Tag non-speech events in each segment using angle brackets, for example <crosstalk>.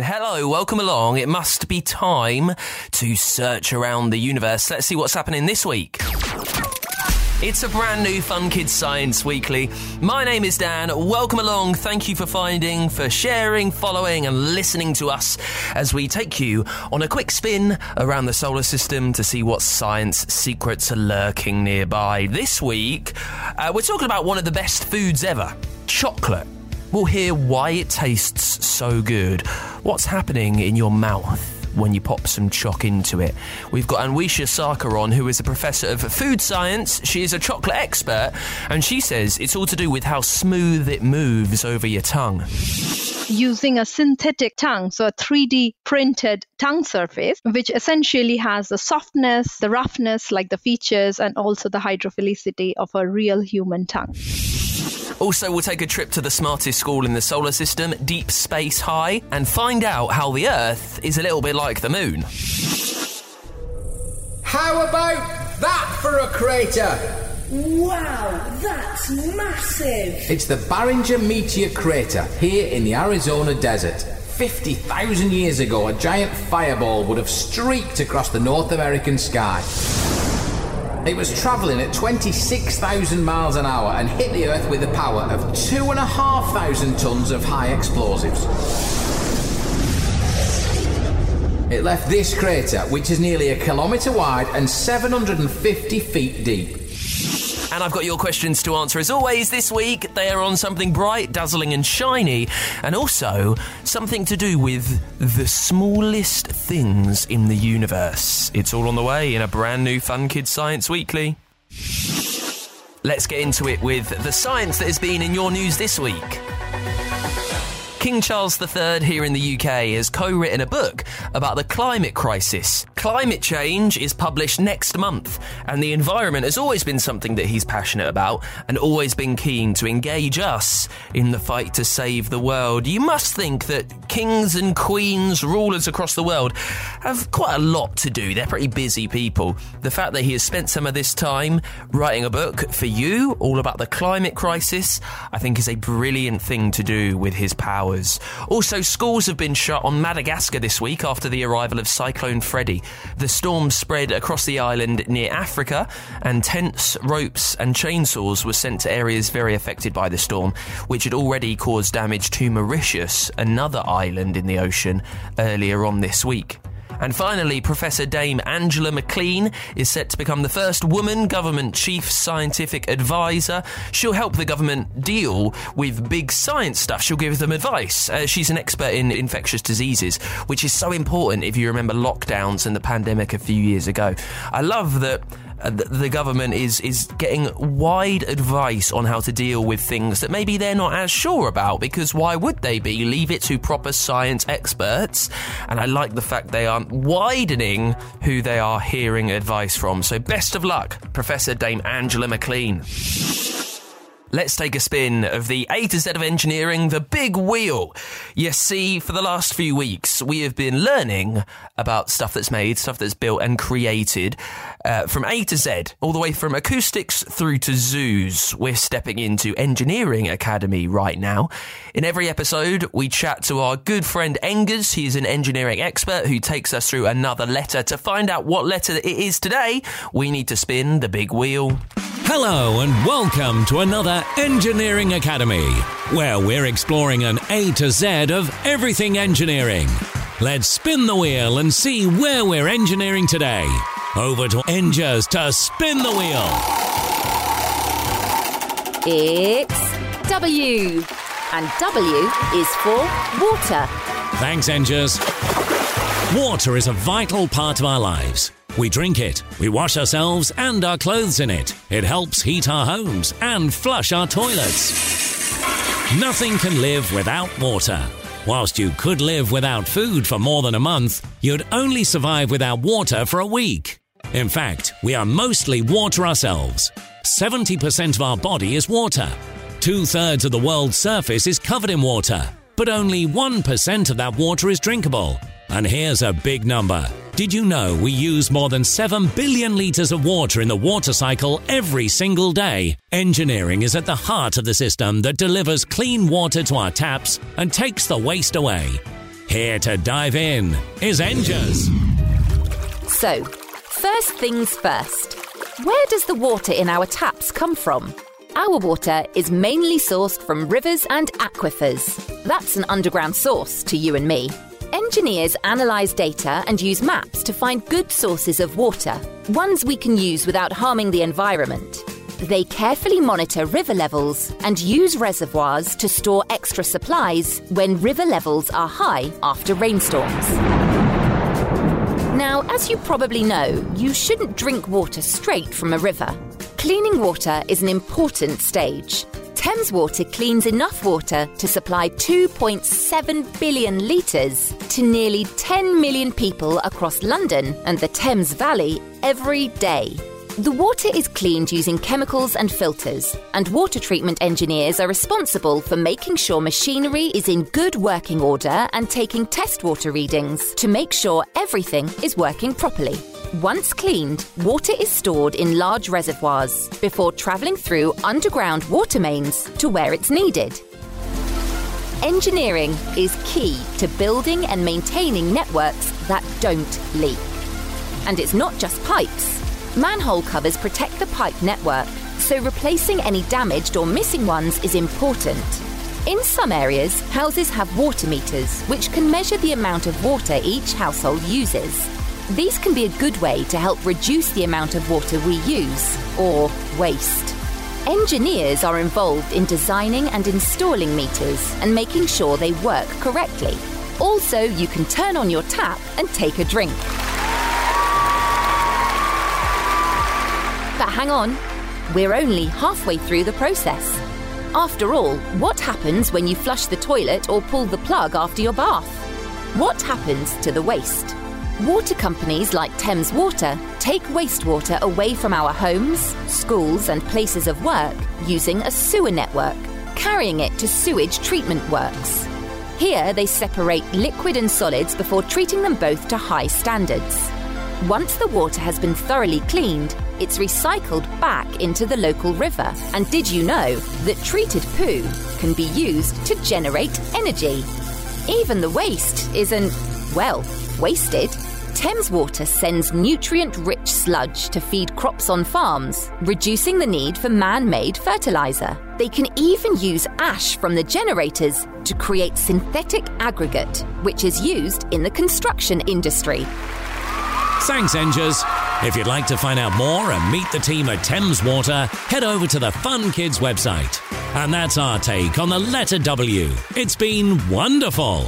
Hello, welcome along. It must be time to search around the universe. Let's see what's happening this week. It's a brand new Fun Kids Science Weekly. My name is Dan. Welcome along. Thank you for finding, for sharing, following, and listening to us as we take you on a quick spin around the solar system to see what science secrets are lurking nearby. This week, uh, we're talking about one of the best foods ever chocolate. We'll hear why it tastes so good, what's happening in your mouth when you pop some chalk into it. We've got Anwesha Sarkar on, who is a professor of food science. She is a chocolate expert, and she says it's all to do with how smooth it moves over your tongue. Using a synthetic tongue, so a 3D printed tongue surface, which essentially has the softness, the roughness, like the features, and also the hydrophilicity of a real human tongue. Also, we'll take a trip to the smartest school in the solar system, Deep Space High, and find out how the Earth is a little bit like the moon. How about that for a crater? Wow, that's massive! It's the Barringer Meteor Crater here in the Arizona desert. 50,000 years ago, a giant fireball would have streaked across the North American sky. It was travelling at 26,000 miles an hour and hit the Earth with the power of 2,500 tons of high explosives. It left this crater, which is nearly a kilometre wide and 750 feet deep. And I've got your questions to answer as always this week. They are on something bright, dazzling, and shiny, and also something to do with the smallest things in the universe. It's all on the way in a brand new Fun Kids Science Weekly. Let's get into it with the science that has been in your news this week. King Charles III here in the UK has co written a book about the climate crisis. Climate change is published next month, and the environment has always been something that he's passionate about and always been keen to engage us in the fight to save the world. You must think that kings and queens, rulers across the world, have quite a lot to do. They're pretty busy people. The fact that he has spent some of this time writing a book for you all about the climate crisis, I think is a brilliant thing to do with his power hours. Also, schools have been shut on Madagascar this week after the arrival of Cyclone Freddy. The storm spread across the island near Africa, and tents, ropes, and chainsaws were sent to areas very affected by the storm, which had already caused damage to Mauritius, another island in the ocean, earlier on this week. And finally, Professor Dame Angela McLean is set to become the first woman government chief scientific advisor. She'll help the government deal with big science stuff. She'll give them advice. Uh, she's an expert in infectious diseases, which is so important if you remember lockdowns and the pandemic a few years ago. I love that Uh, the government is is getting wide advice on how to deal with things that maybe they're not as sure about because why would they be? Leave it to proper science experts. And I like the fact they aren't widening who they are hearing advice from. So best of luck Professor Dame Angela McLean. Let's take a spin of the A to Z of engineering, the big wheel. You see, for the last few weeks, we have been learning about stuff that's made, stuff that's built and created uh, from A to Z, all the way from acoustics through to zoos. We're stepping into Engineering Academy right now. In every episode, we chat to our good friend Engers. He is an engineering expert who takes us through another letter. To find out what letter it is today, we need to spin the big wheel. Hello and welcome to another Engineering Academy, where we're exploring an A to Z of everything engineering. Let's spin the wheel and see where we're engineering today. Over to Engers to spin the wheel. It's W. And W is for water. Thanks, Engers. Water is a vital part of our lives. We drink it, we wash ourselves and our clothes in it. It helps heat our homes and flush our toilets. Nothing can live without water. Whilst you could live without food for more than a month, you'd only survive without water for a week. In fact, we are mostly water ourselves. 70% of our body is water. Two thirds of the world's surface is covered in water, but only 1% of that water is drinkable. And here's a big number. Did you know we use more than 7 billion litres of water in the water cycle every single day? Engineering is at the heart of the system that delivers clean water to our taps and takes the waste away. Here to dive in is Engers. So, first things first. Where does the water in our taps come from? Our water is mainly sourced from rivers and aquifers. That's an underground source to you and me. Engineers analyse data and use maps to find good sources of water, ones we can use without harming the environment. They carefully monitor river levels and use reservoirs to store extra supplies when river levels are high after rainstorms. Now, as you probably know, you shouldn't drink water straight from a river. Cleaning water is an important stage. Thames Water cleans enough water to supply 2.7 billion litres to nearly 10 million people across London and the Thames Valley every day. The water is cleaned using chemicals and filters, and water treatment engineers are responsible for making sure machinery is in good working order and taking test water readings to make sure everything is working properly. Once cleaned, water is stored in large reservoirs before travelling through underground water mains to where it's needed. Engineering is key to building and maintaining networks that don't leak. And it's not just pipes. Manhole covers protect the pipe network, so replacing any damaged or missing ones is important. In some areas, houses have water meters, which can measure the amount of water each household uses. These can be a good way to help reduce the amount of water we use or waste. Engineers are involved in designing and installing meters and making sure they work correctly. Also, you can turn on your tap and take a drink. But hang on, we're only halfway through the process. After all, what happens when you flush the toilet or pull the plug after your bath? What happens to the waste? Water companies like Thames Water take wastewater away from our homes, schools, and places of work using a sewer network, carrying it to sewage treatment works. Here, they separate liquid and solids before treating them both to high standards. Once the water has been thoroughly cleaned, it's recycled back into the local river. And did you know that treated poo can be used to generate energy? Even the waste isn't, well, wasted. Thames Water sends nutrient rich sludge to feed crops on farms, reducing the need for man made fertiliser. They can even use ash from the generators to create synthetic aggregate, which is used in the construction industry. Thanks, Engers. If you'd like to find out more and meet the team at Thames Water, head over to the Fun Kids website. And that's our take on the letter W. It's been wonderful.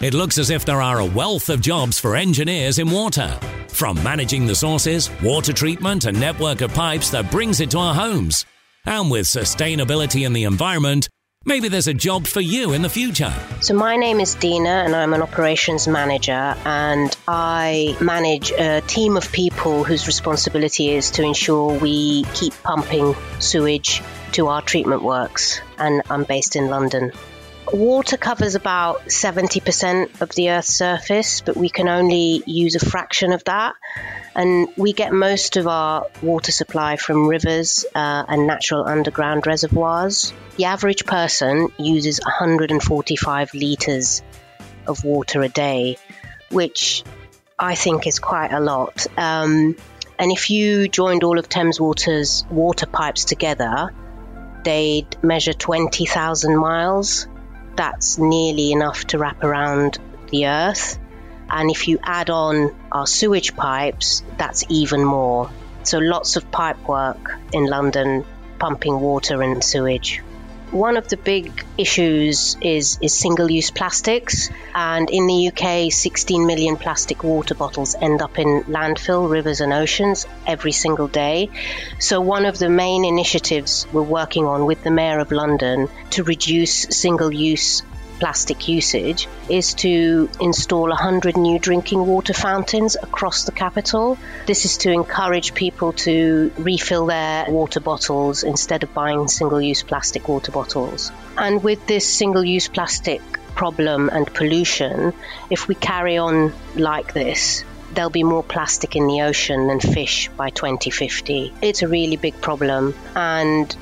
It looks as if there are a wealth of jobs for engineers in water. From managing the sources, water treatment, and network of pipes that brings it to our homes. And with sustainability in the environment, maybe there's a job for you in the future. So, my name is Dina, and I'm an operations manager, and I manage a team of people whose responsibility is to ensure we keep pumping sewage to our treatment works. And I'm based in London. Water covers about 70% of the Earth's surface, but we can only use a fraction of that. And we get most of our water supply from rivers uh, and natural underground reservoirs. The average person uses 145 litres of water a day, which I think is quite a lot. Um, and if you joined all of Thames Water's water pipes together, they'd measure 20,000 miles that's nearly enough to wrap around the earth. And if you add on our sewage pipes, that's even more. So lots of pipe work in London pumping water and sewage. One of the big issues is, is single use plastics. And in the UK, 16 million plastic water bottles end up in landfill, rivers, and oceans every single day. So, one of the main initiatives we're working on with the Mayor of London to reduce single use plastic usage is to install 100 new drinking water fountains across the capital. This is to encourage people to refill their water bottles instead of buying single use plastic water bottles. And with this single use plastic problem and pollution, if we carry on like this, there'll be more plastic in the ocean than fish by 2050. It's a really big problem, and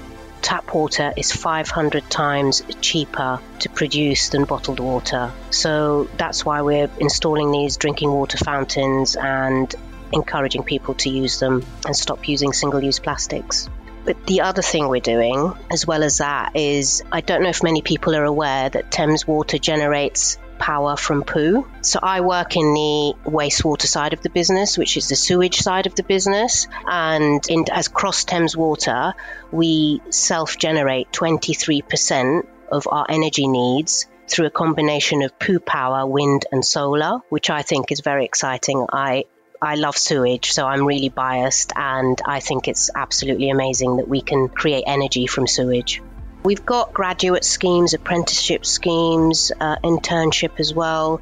tap water is 500 times cheaper to produce than bottled water. So that's why we're installing these drinking water fountains and encouraging people to use them and stop using single use plastics. But the other thing we're doing, as well as that, is I don't know if many people are aware that Thames Water generates power from poo. So I work in the wastewater side of the business, which is the sewage side of the business. And in, as Cross Thames Water, we self generate 23% of our energy needs through a combination of poo power, wind, and solar, which I think is very exciting. I I love sewage, so I'm really biased, and I think it's absolutely amazing that we can create energy from sewage. We've got graduate schemes, apprenticeship schemes, uh, internship as well,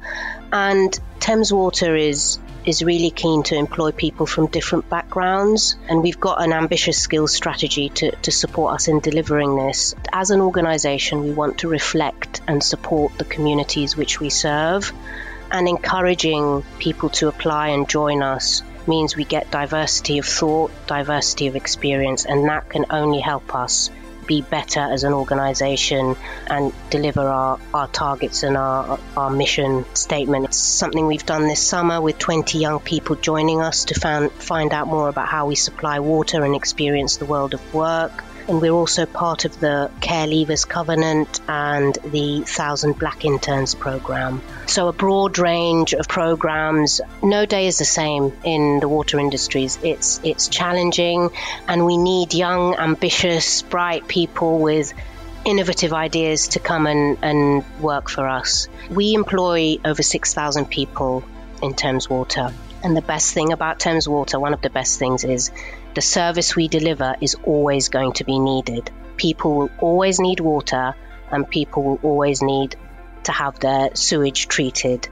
and Thames Water is is really keen to employ people from different backgrounds, and we've got an ambitious skills strategy to, to support us in delivering this. As an organisation, we want to reflect and support the communities which we serve, and encouraging people to apply and join us means we get diversity of thought, diversity of experience, and that can only help us be better as an organization and deliver our, our targets and our, our mission statement. It's something we've done this summer with 20 young people joining us to find, find out more about how we supply water and experience the world of work and we're also part of the Care Leavers Covenant and the Thousand Black Interns program. So, a broad range of programs. No day is the same in the water industries. It's, it's challenging, and we need young, ambitious, bright people with innovative ideas to come and, and work for us. We employ over 6,000 people in Thames Water. And the best thing about Thames Water, one of the best things is the service we deliver is always going to be needed. People will always need water and people will always need to have their sewage treated.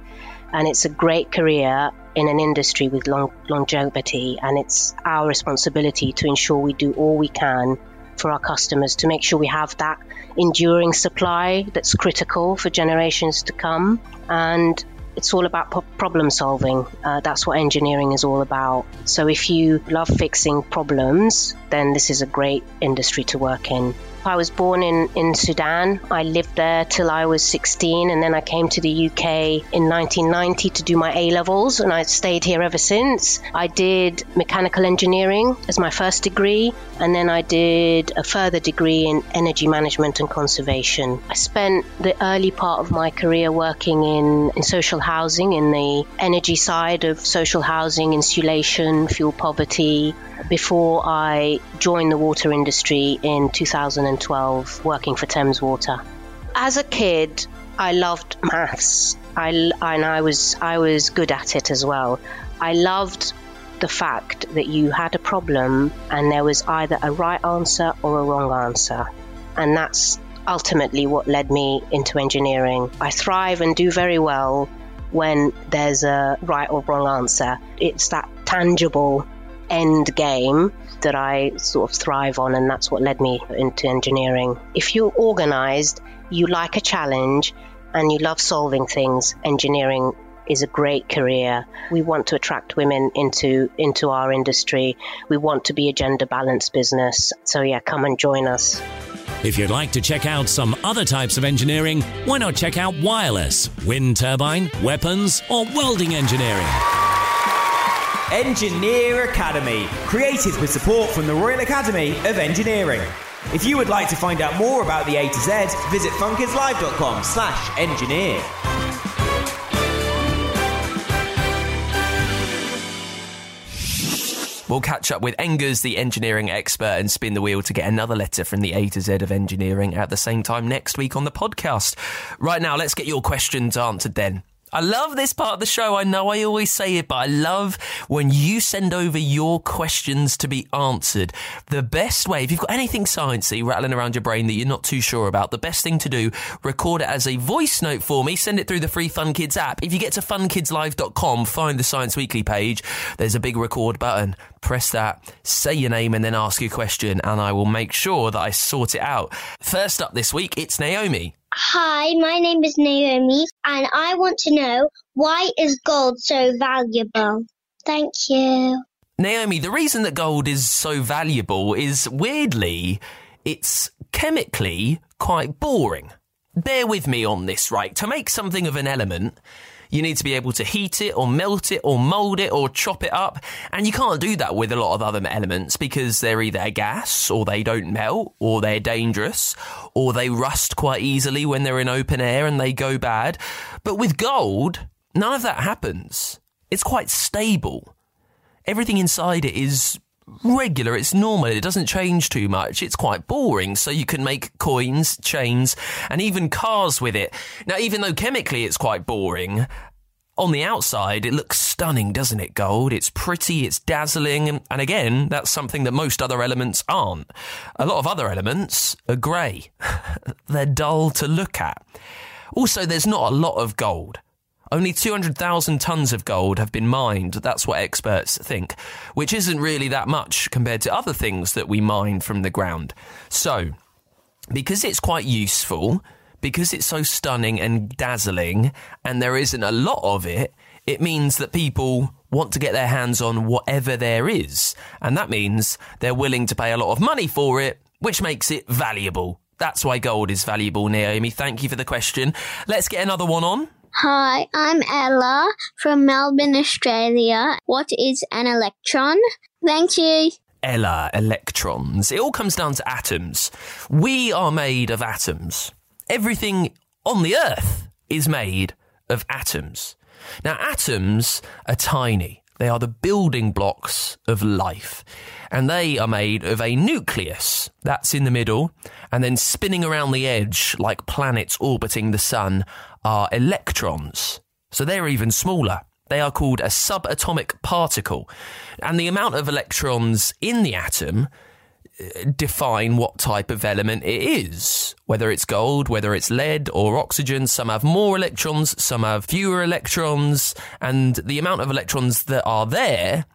And it's a great career in an industry with long, longevity, and it's our responsibility to ensure we do all we can for our customers to make sure we have that enduring supply that's critical for generations to come. And it's all about problem solving. Uh, that's what engineering is all about. So if you love fixing problems, then this is a great industry to work in. I was born in, in Sudan. I lived there till I was 16, and then I came to the UK in 1990 to do my A levels, and I stayed here ever since. I did mechanical engineering as my first degree, and then I did a further degree in energy management and conservation. I spent the early part of my career working in, in social housing, in the energy side of social housing, insulation, fuel poverty, before I joined the water industry in 2012, working for Thames Water. As a kid, I loved maths. I, and I was I was good at it as well. I loved the fact that you had a problem and there was either a right answer or a wrong answer. And that's ultimately what led me into engineering. I thrive and do very well when there's a right or wrong answer. It's that tangible end game that I sort of thrive on, and that's what led me into engineering. If you're organized, you like a challenge, and you love solving things, engineering is a great career. We want to attract women into into our industry. We want to be a gender balanced business. So yeah, come and join us. If you'd like to check out some other types of engineering, why not check out wireless, wind turbine, weapons, or welding engineering? Engineer Academy, created with support from the Royal Academy of Engineering. If you would like to find out more about the A to Z, visit funkidslive.com slash engineer. We'll catch up with Engers, the engineering expert, and spin the wheel to get another letter from the A to Z of engineering at the same time next week on the podcast. Right now, let's get your questions answered then. I love this part of the show. I know I always say it, but I love when you send over your questions to be answered. The best way, if you've got anything sciencey rattling around your brain that you're not too sure about, the best thing to do, record it as a voice note for me, send it through the free Fun Kids app. If you get to funkidslive.com, find the Science Weekly page, there's a big record button. Press that, say your name, and then ask your question, and I will make sure that I sort it out. First up this week, it's Naomi. Hi, my name is Naomi, and I want to know why is gold so valuable? Thank you. Naomi, the reason that gold is so valuable is weirdly, it's chemically quite boring. Bear with me on this, right? To make something of an element, you need to be able to heat it or melt it or mold it or chop it up. And you can't do that with a lot of other elements because they're either gas or they don't melt or they're dangerous or they rust quite easily when they're in open air and they go bad. But with gold, none of that happens. It's quite stable. Everything inside it is regular, it's normal, it doesn't change too much, it's quite boring, so you can make coins, chains, and even cars with it. Now, even though chemically it's quite boring, on the outside, it looks stunning, doesn't it, gold? It's pretty, it's dazzling, and again, that's something that most other elements aren't. A lot of other elements are grey. <laughs> They're dull to look at. Also, there's not a lot of gold. Only 200,000 tons of gold have been mined, that's what experts think, which isn't really that much compared to other things that we mine from the ground. So, because it's quite useful, because it's so stunning and dazzling, and there isn't a lot of it, it means that people want to get their hands on whatever there is. And that means they're willing to pay a lot of money for it, which makes it valuable. That's why gold is valuable, Naomi. Thank you for the question. Let's get another one on. Hi, I'm Ella from Melbourne, Australia. What is an electron? Thank you. Ella, electrons. It all comes down to atoms. We are made of atoms. Everything on the earth is made of atoms. Now, atoms are tiny. They are the building blocks of life. And they are made of a nucleus that's in the middle, and then spinning around the edge like planets orbiting the sun are electrons. So they're even smaller. They are called a subatomic particle. And the amount of electrons in the atom uh, define what type of element it is. Whether it's gold, whether it's lead or oxygen, some have more electrons, some have fewer electrons, and the amount of electrons that are there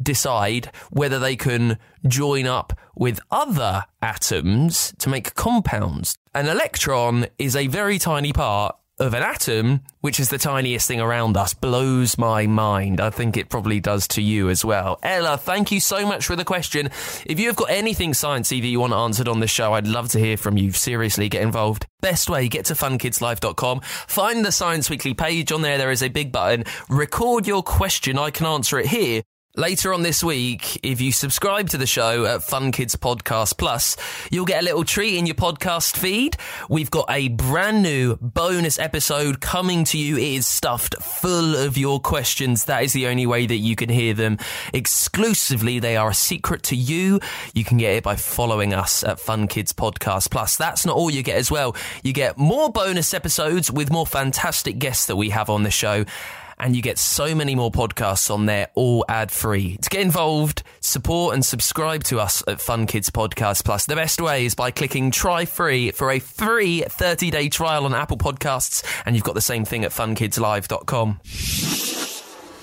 decide whether they can join up with other atoms to make compounds. An electron is a very tiny part of an atom, which is the tiniest thing around us, blows my mind. I think it probably does to you as well. Ella, thank you so much for the question. If you have got anything sciencey that you want answered on the show, I'd love to hear from you. Seriously, get involved. Best way, get to funkidslive.com, find the Science Weekly page. On there, there is a big button. Record your question. I can answer it here. Later on this week, if you subscribe to the show at Fun Kids Podcast Plus, you'll get a little treat in your podcast feed. We've got a brand new bonus episode coming to you. It is stuffed full of your questions. That is the only way that you can hear them exclusively. They are a secret to you. You can get it by following us at Fun Kids Podcast Plus. That's not all you get as well. You get more bonus episodes with more fantastic guests that we have on the show and you get so many more podcasts on there, all ad free. To get involved, support and subscribe to us at Fun Kids Podcast Plus. The best way is by clicking try free for a free 30 day trial on Apple Podcasts, and you've got the same thing at funkidslive.com.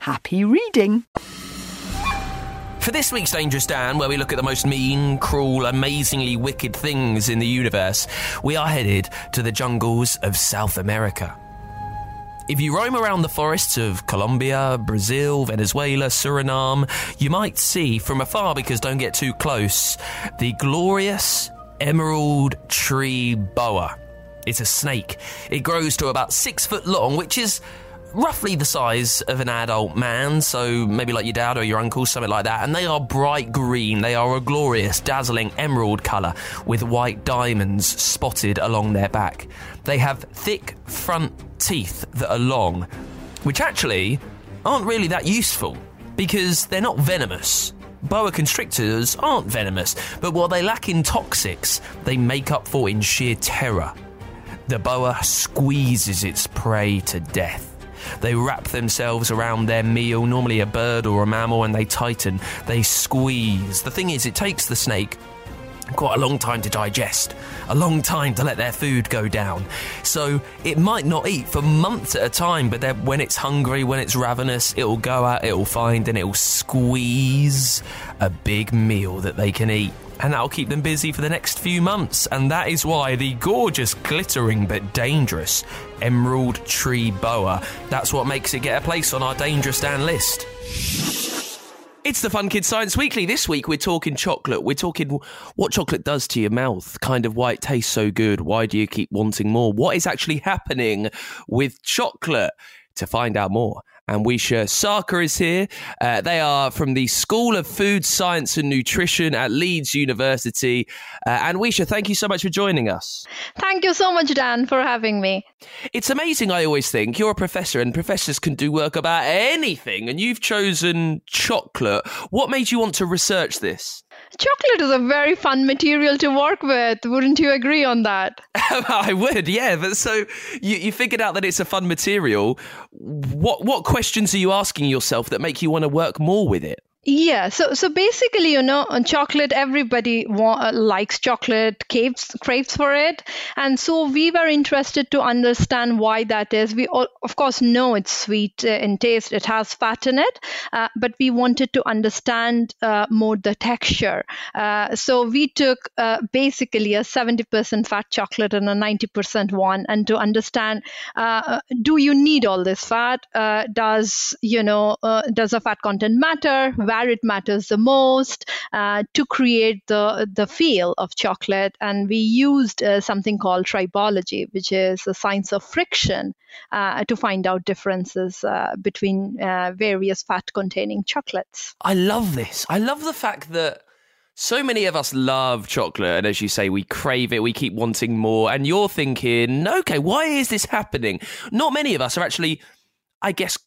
Happy reading! For this week's Dangerous Dan, where we look at the most mean, cruel, amazingly wicked things in the universe, we are headed to the jungles of South America. If you roam around the forests of Colombia, Brazil, Venezuela, Suriname, you might see from afar, because don't get too close, the glorious emerald tree boa. It's a snake. It grows to about six foot long, which is roughly the size of an adult man, so maybe like your dad or your uncle, something like that. And they are bright green. They are a glorious, dazzling emerald colour with white diamonds spotted along their back. They have thick front teeth that are long, which actually aren't really that useful because they're not venomous. Boa constrictors aren't venomous, but what they lack in toxics, they make up for in sheer terror. The boa squeezes its prey to death. They wrap themselves around their meal, normally a bird or a mammal, and they tighten. They squeeze. The thing is, it takes the snake quite a long time to digest, a long time to let their food go down. So it might not eat for months at a time, but then when it's hungry, when it's ravenous, it'll go out, it'll find, and it'll squeeze a big meal that they can eat. And that'll keep them busy for the next few months. And that is why the gorgeous, glittering, but dangerous Emerald Tree Boa, that's what makes it get a place on our Dangerous Dan list. It's the Fun Kids Science Weekly. This week we're talking chocolate. We're talking what chocolate does to your mouth, kind of why it tastes so good. Why do you keep wanting more? What is actually happening with chocolate? To find out more, Anwesha Sarkar is here. Uh, they are from the School of Food Science and Nutrition at Leeds University. Uh, Anwesha, thank you so much for joining us. Thank you so much, Dan, for having me. It's amazing, I always think. You're a professor, and professors can do work about anything, and you've chosen chocolate. What made you want to research this? Chocolate is a very fun material to work with. Wouldn't you agree on that? <laughs> I would, yeah. But so you, you figured out that it's a fun material. What what questions are you asking yourself that make you want to work more with it? Yeah, so so basically, you know, on chocolate. Everybody wa- uh, likes chocolate, craves craves for it, and so we were interested to understand why that is. We all, of course know it's sweet uh, in taste; it has fat in it, uh, but we wanted to understand uh, more the texture. Uh, so we took uh, basically a seventy percent fat chocolate and a ninety percent one, and to understand, do you need all this fat? does you know does the fat content matter? Where it matters the most uh, to create the the feel of chocolate. And we used uh, something called tribology, which is the science of friction, uh, to find out differences uh, between uh, various fat-containing chocolates. I love this. I love the fact that. So many of us love chocolate, and as you say, we crave it, we keep wanting more. And you're thinking, okay, why is this happening? Not many of us are actually, I guess,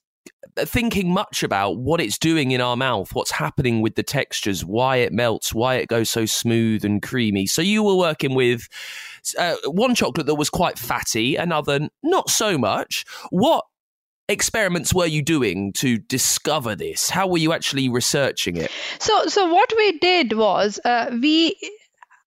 thinking much about what it's doing in our mouth, what's happening with the textures, why it melts, why it goes so smooth and creamy. So you were working with uh, one chocolate that was quite fatty, another not so much. What experiments were you doing to discover this? How were you actually researching it? So, so what we did was uh, we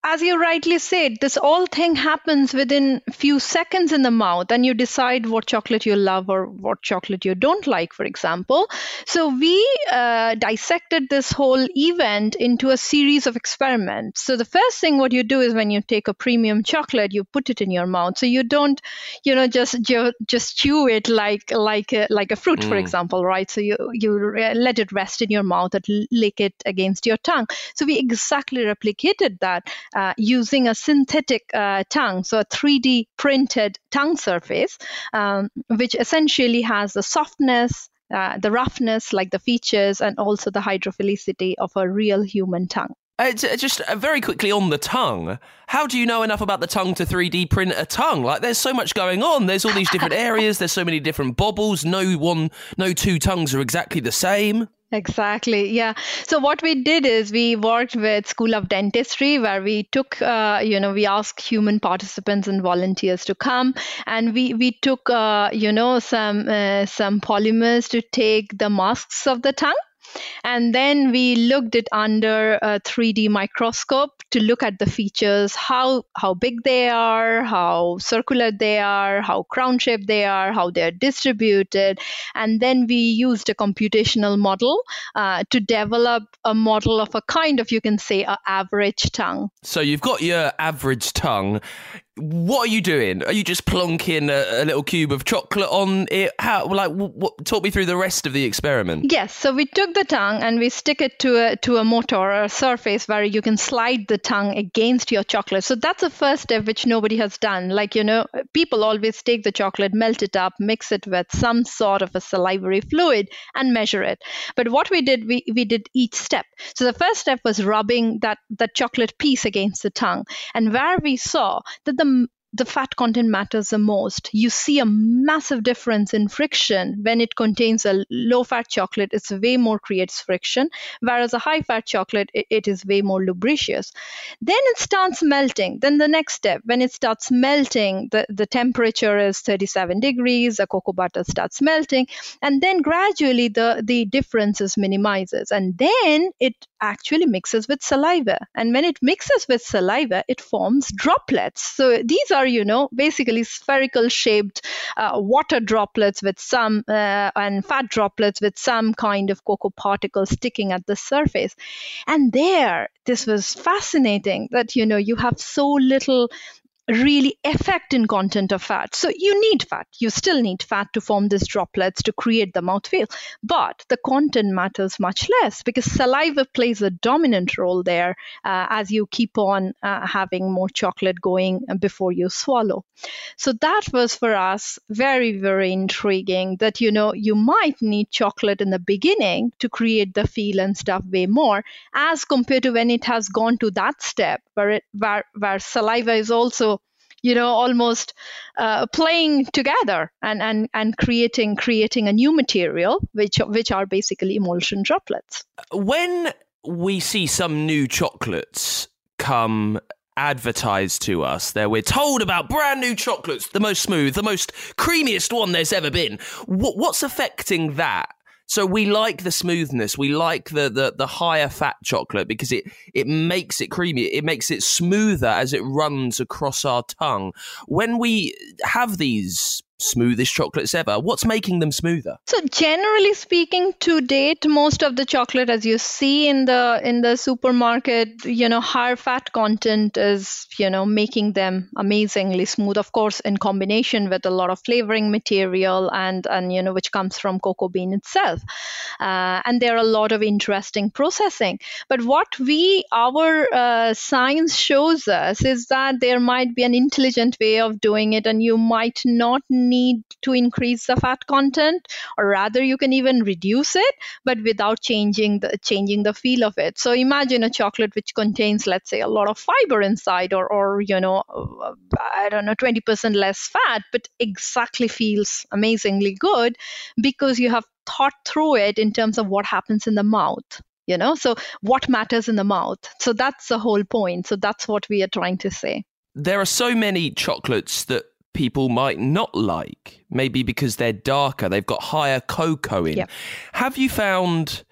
as you rightly said, this whole thing happens within a few seconds in the mouth, and you decide what chocolate you love or what chocolate you don't like, for example. So, we uh, dissected this whole event into a series of experiments. So, the first thing what you do is when you take a premium chocolate, you put it in your mouth. So, you don't, you know, just just chew it like like a, like a fruit, mm. for example, right? So, you you let it rest in your mouth and lick it against your tongue. So, we exactly replicated that uh, using a synthetic uh, tongue, so a 3D printed tongue surface, um, which essentially has the softness, uh, the roughness, like the features, and also the hydrophilicity of a real human tongue. Uh, just uh, very quickly on the tongue. How do you know enough about the tongue to 3D print a tongue? Like, there's so much going on. There's all these different <laughs> areas. There's so many different bobbles. No one, no two tongues are exactly the same. Exactly. Yeah. So what we did is we worked with School of Dentistry, where we took, uh, you know, we asked human participants and volunteers to come, and we we took, uh, you know, some uh, some polymers to take the masks of the tongue and then we looked it under a 3D microscope to look at the features, how, how big they are, how circular they are, how crown shaped they are, how they're distributed. And then we used a computational model uh, to develop a model of a kind of, you can say, an average tongue. So you've got your average tongue what are you doing? Are you just plonking a, a little cube of chocolate on it? How? Like, talk me through the rest of the experiment. Yes. So we took the tongue and we stick it to a to a motor or a surface where you can slide the tongue against your chocolate. So that's the first step which nobody has done. Like you know, people always take the chocolate, melt it up, mix it with some sort of a salivary fluid, and measure it. But what we did, we we did each step. So the first step was rubbing that that chocolate piece against the tongue, and where we saw that the the fat content matters the most. You see a massive difference in friction when it contains a low fat chocolate, it's way more creates friction, whereas a high fat chocolate, it, it is way more lubricious. Then it starts melting. Then the next step, when it starts melting, the, the temperature is 37 degrees, the cocoa butter starts melting, and then gradually the, the differences minimizes. And then it actually mixes with saliva. And when it mixes with saliva, it forms droplets. So these are, you know, basically spherical shaped uh, water droplets with some uh, and fat droplets with some kind of cocoa particles sticking at the surface. And there, this was fascinating that, you know, you have so little really affect in content of fat. So you need fat. You still need fat to form these droplets to create the mouthfeel. But the content matters much less because saliva plays a dominant role there uh, as you keep on uh, having more chocolate going before you swallow. So that was for us very, very intriguing that, you know, you might need chocolate in the beginning to create the feel and stuff way more as compared to when it has gone to that step where, it, where, where saliva is also you know almost uh, playing together and, and and creating creating a new material which which are basically emulsion droplets. When we see some new chocolates come advertised to us there we're told about brand new chocolates the most smooth the most creamiest one there's ever been. What's affecting that so we like the smoothness. We like the, the the higher fat chocolate because it it makes it creamy. It makes it smoother as it runs across our tongue. When we have these smoothest chocolates ever. What's making them smoother? So generally speaking, to date, most of the chocolate, as you see in the in the supermarket, you know, higher fat content is you know making them amazingly smooth. Of course, in combination with a lot of flavoring material and and you know which comes from cocoa bean itself, uh, and there are a lot of interesting processing. But what we our uh, science shows us is that there might be an intelligent way of doing it, and you might not need to increase the fat content or rather you can even reduce it but without changing the changing the feel of it. So imagine a chocolate which contains let's say a lot of fiber inside or or you know i don't know 20% less fat but exactly feels amazingly good because you have thought through it in terms of what happens in the mouth you know? So what matters in the mouth? So that's the whole point. So that's what we are trying to say. There are so many chocolates that people might not like, maybe because they're darker, they've got higher cocoa in. Yep. Have you found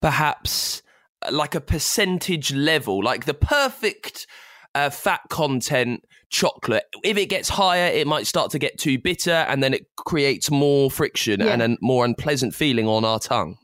perhaps uh, like a percentage level, like the perfect uh, fat content chocolate. If it gets higher, it might start to get too bitter and then it creates more friction yeah. and a more unpleasant feeling on our tongue.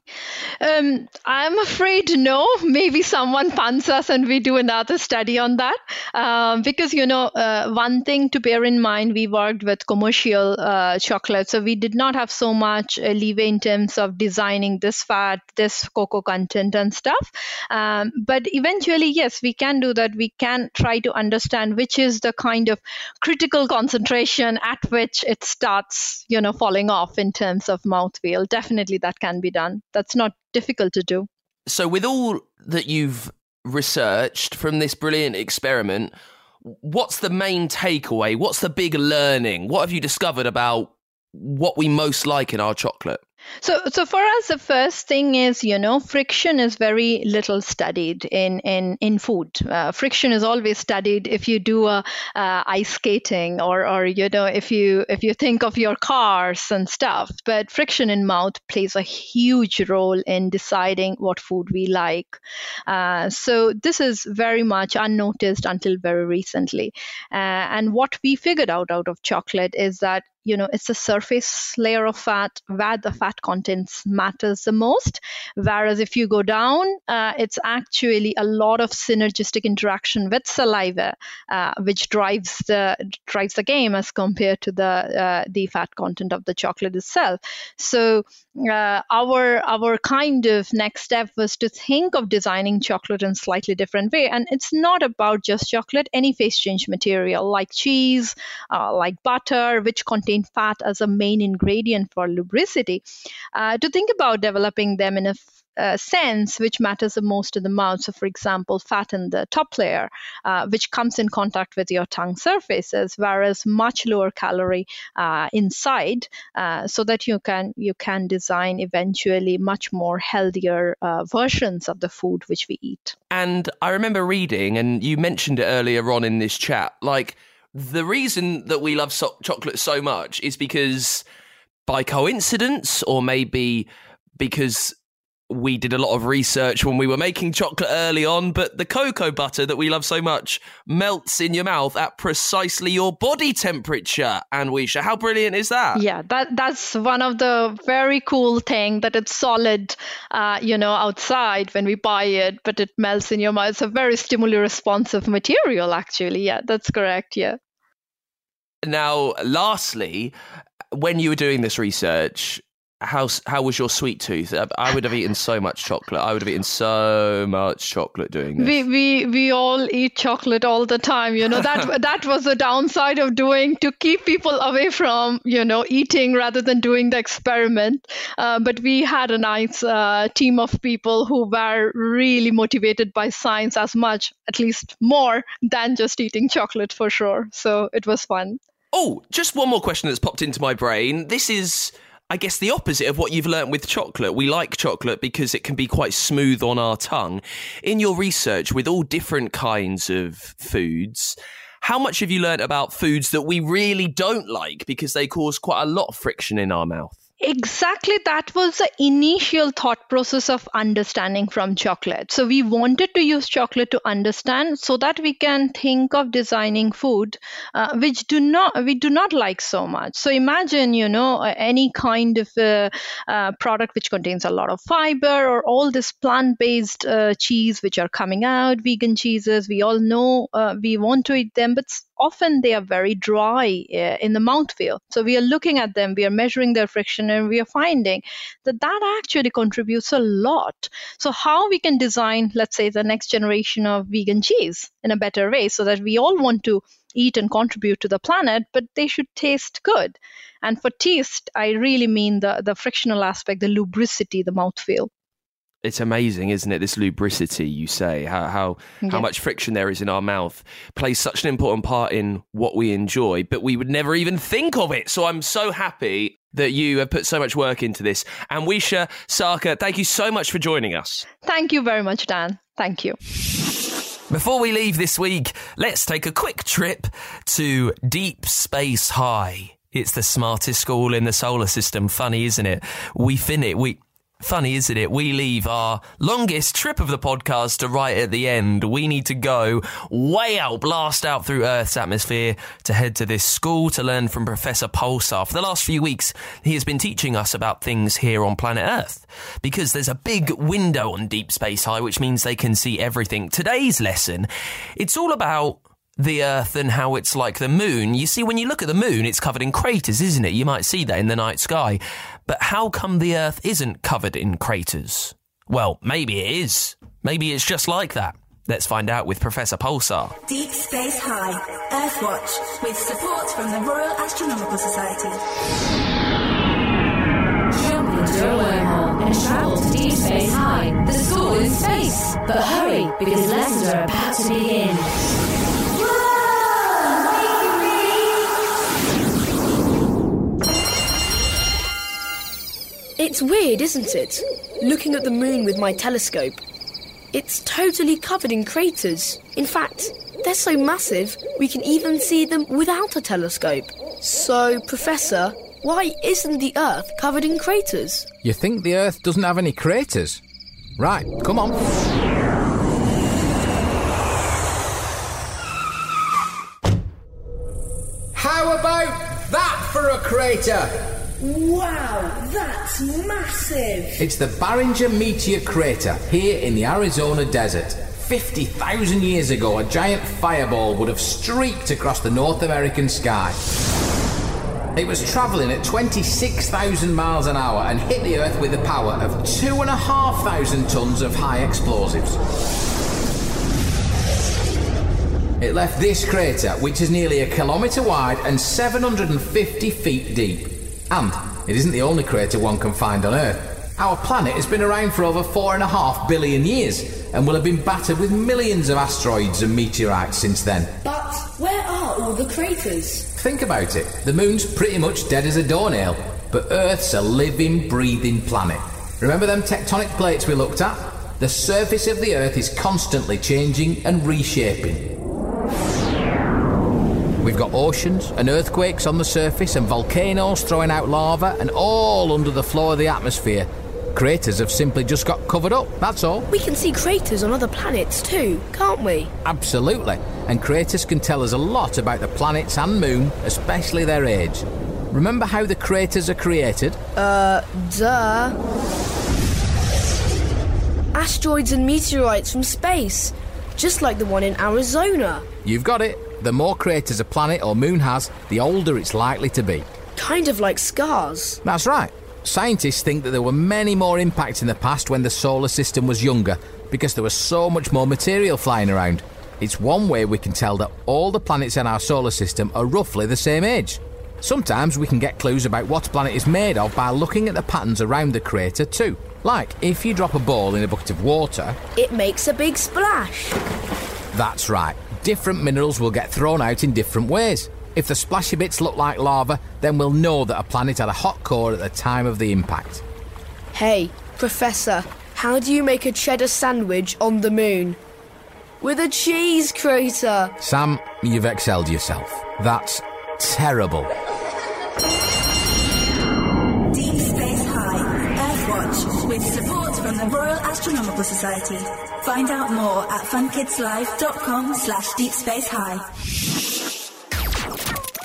Um, I'm afraid no. Maybe someone funds us and we do another study on that. Um, because, you know, uh, one thing to bear in mind, we worked with commercial uh, chocolate. So we did not have so much uh, leeway in terms of designing this fat, this cocoa content and stuff. Um, but eventually, yes, we can do that. We can try to understand which is the kind of critical concentration at which it starts, you know, falling off in terms of mouthfeel. Definitely that can be done that's not difficult to do. So, with all that you've researched from this brilliant experiment, what's the main takeaway? What's the big learning? What have you discovered about what we most like in our chocolate? So, so for us, the first thing is, you know, friction is very little studied in in in food. Uh, friction is always studied if you do a, uh, ice skating or or you know if you if you think of your cars and stuff. But friction in mouth plays a huge role in deciding what food we like. Uh, so this is very much unnoticed until very recently. Uh, and what we figured out out of chocolate is that you know it's the surface layer of fat where the fat contents matters the most. Whereas if you go down uh, it's actually a lot of synergistic interaction with saliva uh, which drives the drives the game as compared to the uh, the fat content of the chocolate itself. So uh, our our kind of next step was to think of designing chocolate in slightly different way. And it's not about just chocolate any phase change material like cheese uh, like butter which contain fat as a main ingredient for lubricity uh, to think about developing them in a uh, sense which matters the most to the mouth. So, for example, fat in the top layer, uh, which comes in contact with your tongue surfaces, whereas much lower calorie uh, inside, uh, so that you can you can design eventually much more healthier uh, versions of the food which we eat. And I remember reading, and you mentioned it earlier on in this chat, like the reason that we love so- chocolate so much is because by coincidence or maybe because we did a lot of research when we were making chocolate early on, but the cocoa butter that we love so much melts in your mouth at precisely your body temperature. Anwesha, how brilliant is that? Yeah, that that's one of the very cool thing that it's solid, uh, you know, outside when we buy it, but it melts in your mouth. It's a very stimuli responsive material, actually. Yeah, that's correct. Yeah. Now, lastly, when you were doing this research, how how was your sweet tooth? I would have eaten so much chocolate. I would have eaten so much chocolate doing this. We we we all eat chocolate all the time. You know that <laughs> that was the downside of doing to keep people away from you know eating rather than doing the experiment. Uh, but we had a nice uh, team of people who were really motivated by science as much, at least more than just eating chocolate for sure. So it was fun. Oh, just one more question that's popped into my brain. This is I guess the opposite of what you've learnt with chocolate. We like chocolate because it can be quite smooth on our tongue. In your research with all different kinds of foods, how much have you learnt about foods that we really don't like because they cause quite a lot of friction in our mouth? Exactly, that was the initial thought process of understanding from chocolate. So, we wanted to use chocolate to understand so that we can think of designing food uh, which do not we do not like so much. So, imagine you know any kind of uh, uh, product which contains a lot of fiber or all this plant-based uh, cheese which are coming out, vegan cheeses. We all know uh, we want to eat them, but often they are very dry uh, in the mouthfeel. So we are looking at them, we are measuring their friction, and we are finding that that actually contributes a lot. So how we can design, let's say, the next generation of vegan cheese in a better way, so that we all want to eat and contribute to the planet, but they should taste good. And for taste, I really mean the the frictional aspect, the lubricity, the mouthfeel it's amazing, isn't it? This lubricity, you say, how how yeah. how much friction there is in our mouth plays such an important part in what we enjoy, but we would never even think of it. So I'm so happy that you have put so much work into this. Anwesha Sarkar, thank you so much for joining us. Thank you very much, Dan. Thank you. Before we leave this week, let's take a quick trip to Deep Space High. It's the smartest school in the solar system. Funny, isn't it? We fin it. We Funny, isn't it? We leave our longest trip of the podcast to right at the end. We need to go way out, blast out through Earth's atmosphere to head to this school to learn from Professor Pulsar. For the last few weeks, he has been teaching us about things here on planet Earth because there's a big window on Deep Space High, which means they can see everything. Today's lesson, it's all about the Earth and how it's like the moon. You see, when you look at the moon, it's covered in craters, isn't it? You might see that in the night sky. But how come the Earth isn't covered in craters? Well, maybe it is. Maybe it's just like that. Let's find out with Professor Pulsar. Deep Space High, Earthwatch, with support from the Royal Astronomical Society. Jump into a wormhole and travel to Deep Space High, the school in space. But hurry, because lessons are about to begin. It's weird, isn't it? Looking at the moon with my telescope. It's totally covered in craters. In fact, they're so massive we can even see them without a telescope. So, Professor, why isn't the Earth covered in craters? You think the Earth doesn't have any craters? Right, come on. How about that for a Crater. Wow, that's massive! It's the Barringer Meteor Crater here in the Arizona desert. 50,000 years ago, a giant fireball would have streaked across the North American sky. It was travelling at 26,000 miles an hour and hit the Earth with the power of 2,500 tons of high explosives. It left this crater, which is nearly a kilometre wide and 750 feet deep. And it isn't the only crater one can find on Earth. Our planet has been around for over four and a half billion years and will have been battered with millions of asteroids and meteorites since then. But where are all the craters? Think about it. The moon's pretty much dead as a doornail, but Earth's a living, breathing planet. Remember them tectonic plates we looked at? The surface of the Earth is constantly changing and reshaping. We've got oceans and earthquakes on the surface and volcanoes throwing out lava and all under the floor of the atmosphere. Craters have simply just got covered up, that's all. We can see craters on other planets too, can't we? Absolutely. And craters can tell us a lot about the planets and moon, especially their age. Remember how the craters are created? Uh, duh. Asteroids and meteorites from space, just like the one in Arizona. You've got it. The more craters a planet or moon has, the older it's likely to be. Kind of like scars. That's right. Scientists think that there were many more impacts in the past when the solar system was younger because there was so much more material flying around. It's one way we can tell that all the planets in our solar system are roughly the same age. Sometimes we can get clues about what a planet is made of by looking at the patterns around the crater too. Like if you drop a ball in a bucket of water, It makes a big splash. that's right. Different minerals will get thrown out in different ways. If the splashy bits look like lava, then we'll know that a planet had a hot core at the time of the impact. Hey, Professor, how do you make a cheddar sandwich on the moon? With a cheese crater. Sam, you've excelled yourself. That's terrible. Astronomical Society. Find out more at funkidslive.com slash deep space high.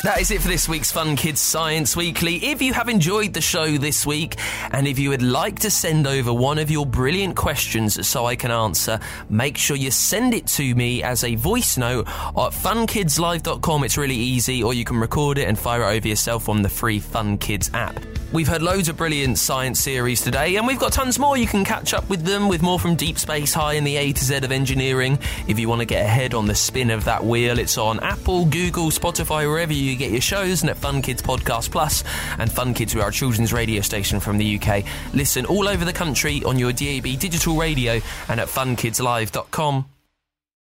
That is it for this week's Fun Kids Science Weekly. If you have enjoyed the show this week, and if you would like to send over one of your brilliant questions so I can answer, make sure you send it to me as a voice note at funkidslive.com. It's really easy, or you can record it and fire it over yourself on the free Fun Kids app. We've heard loads of brilliant science series today, and we've got tons more. You can catch up with them with more from Deep Space High and the A to Z of engineering. If you want to get ahead on the spin of that wheel, it's on Apple, Google, Spotify, wherever you get your shows, and at Fun Kids Podcast Plus and Fun Kids, we are a children's radio station from the UK. Listen all over the country on your DAB digital radio and at funkidslive.com.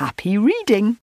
Happy reading!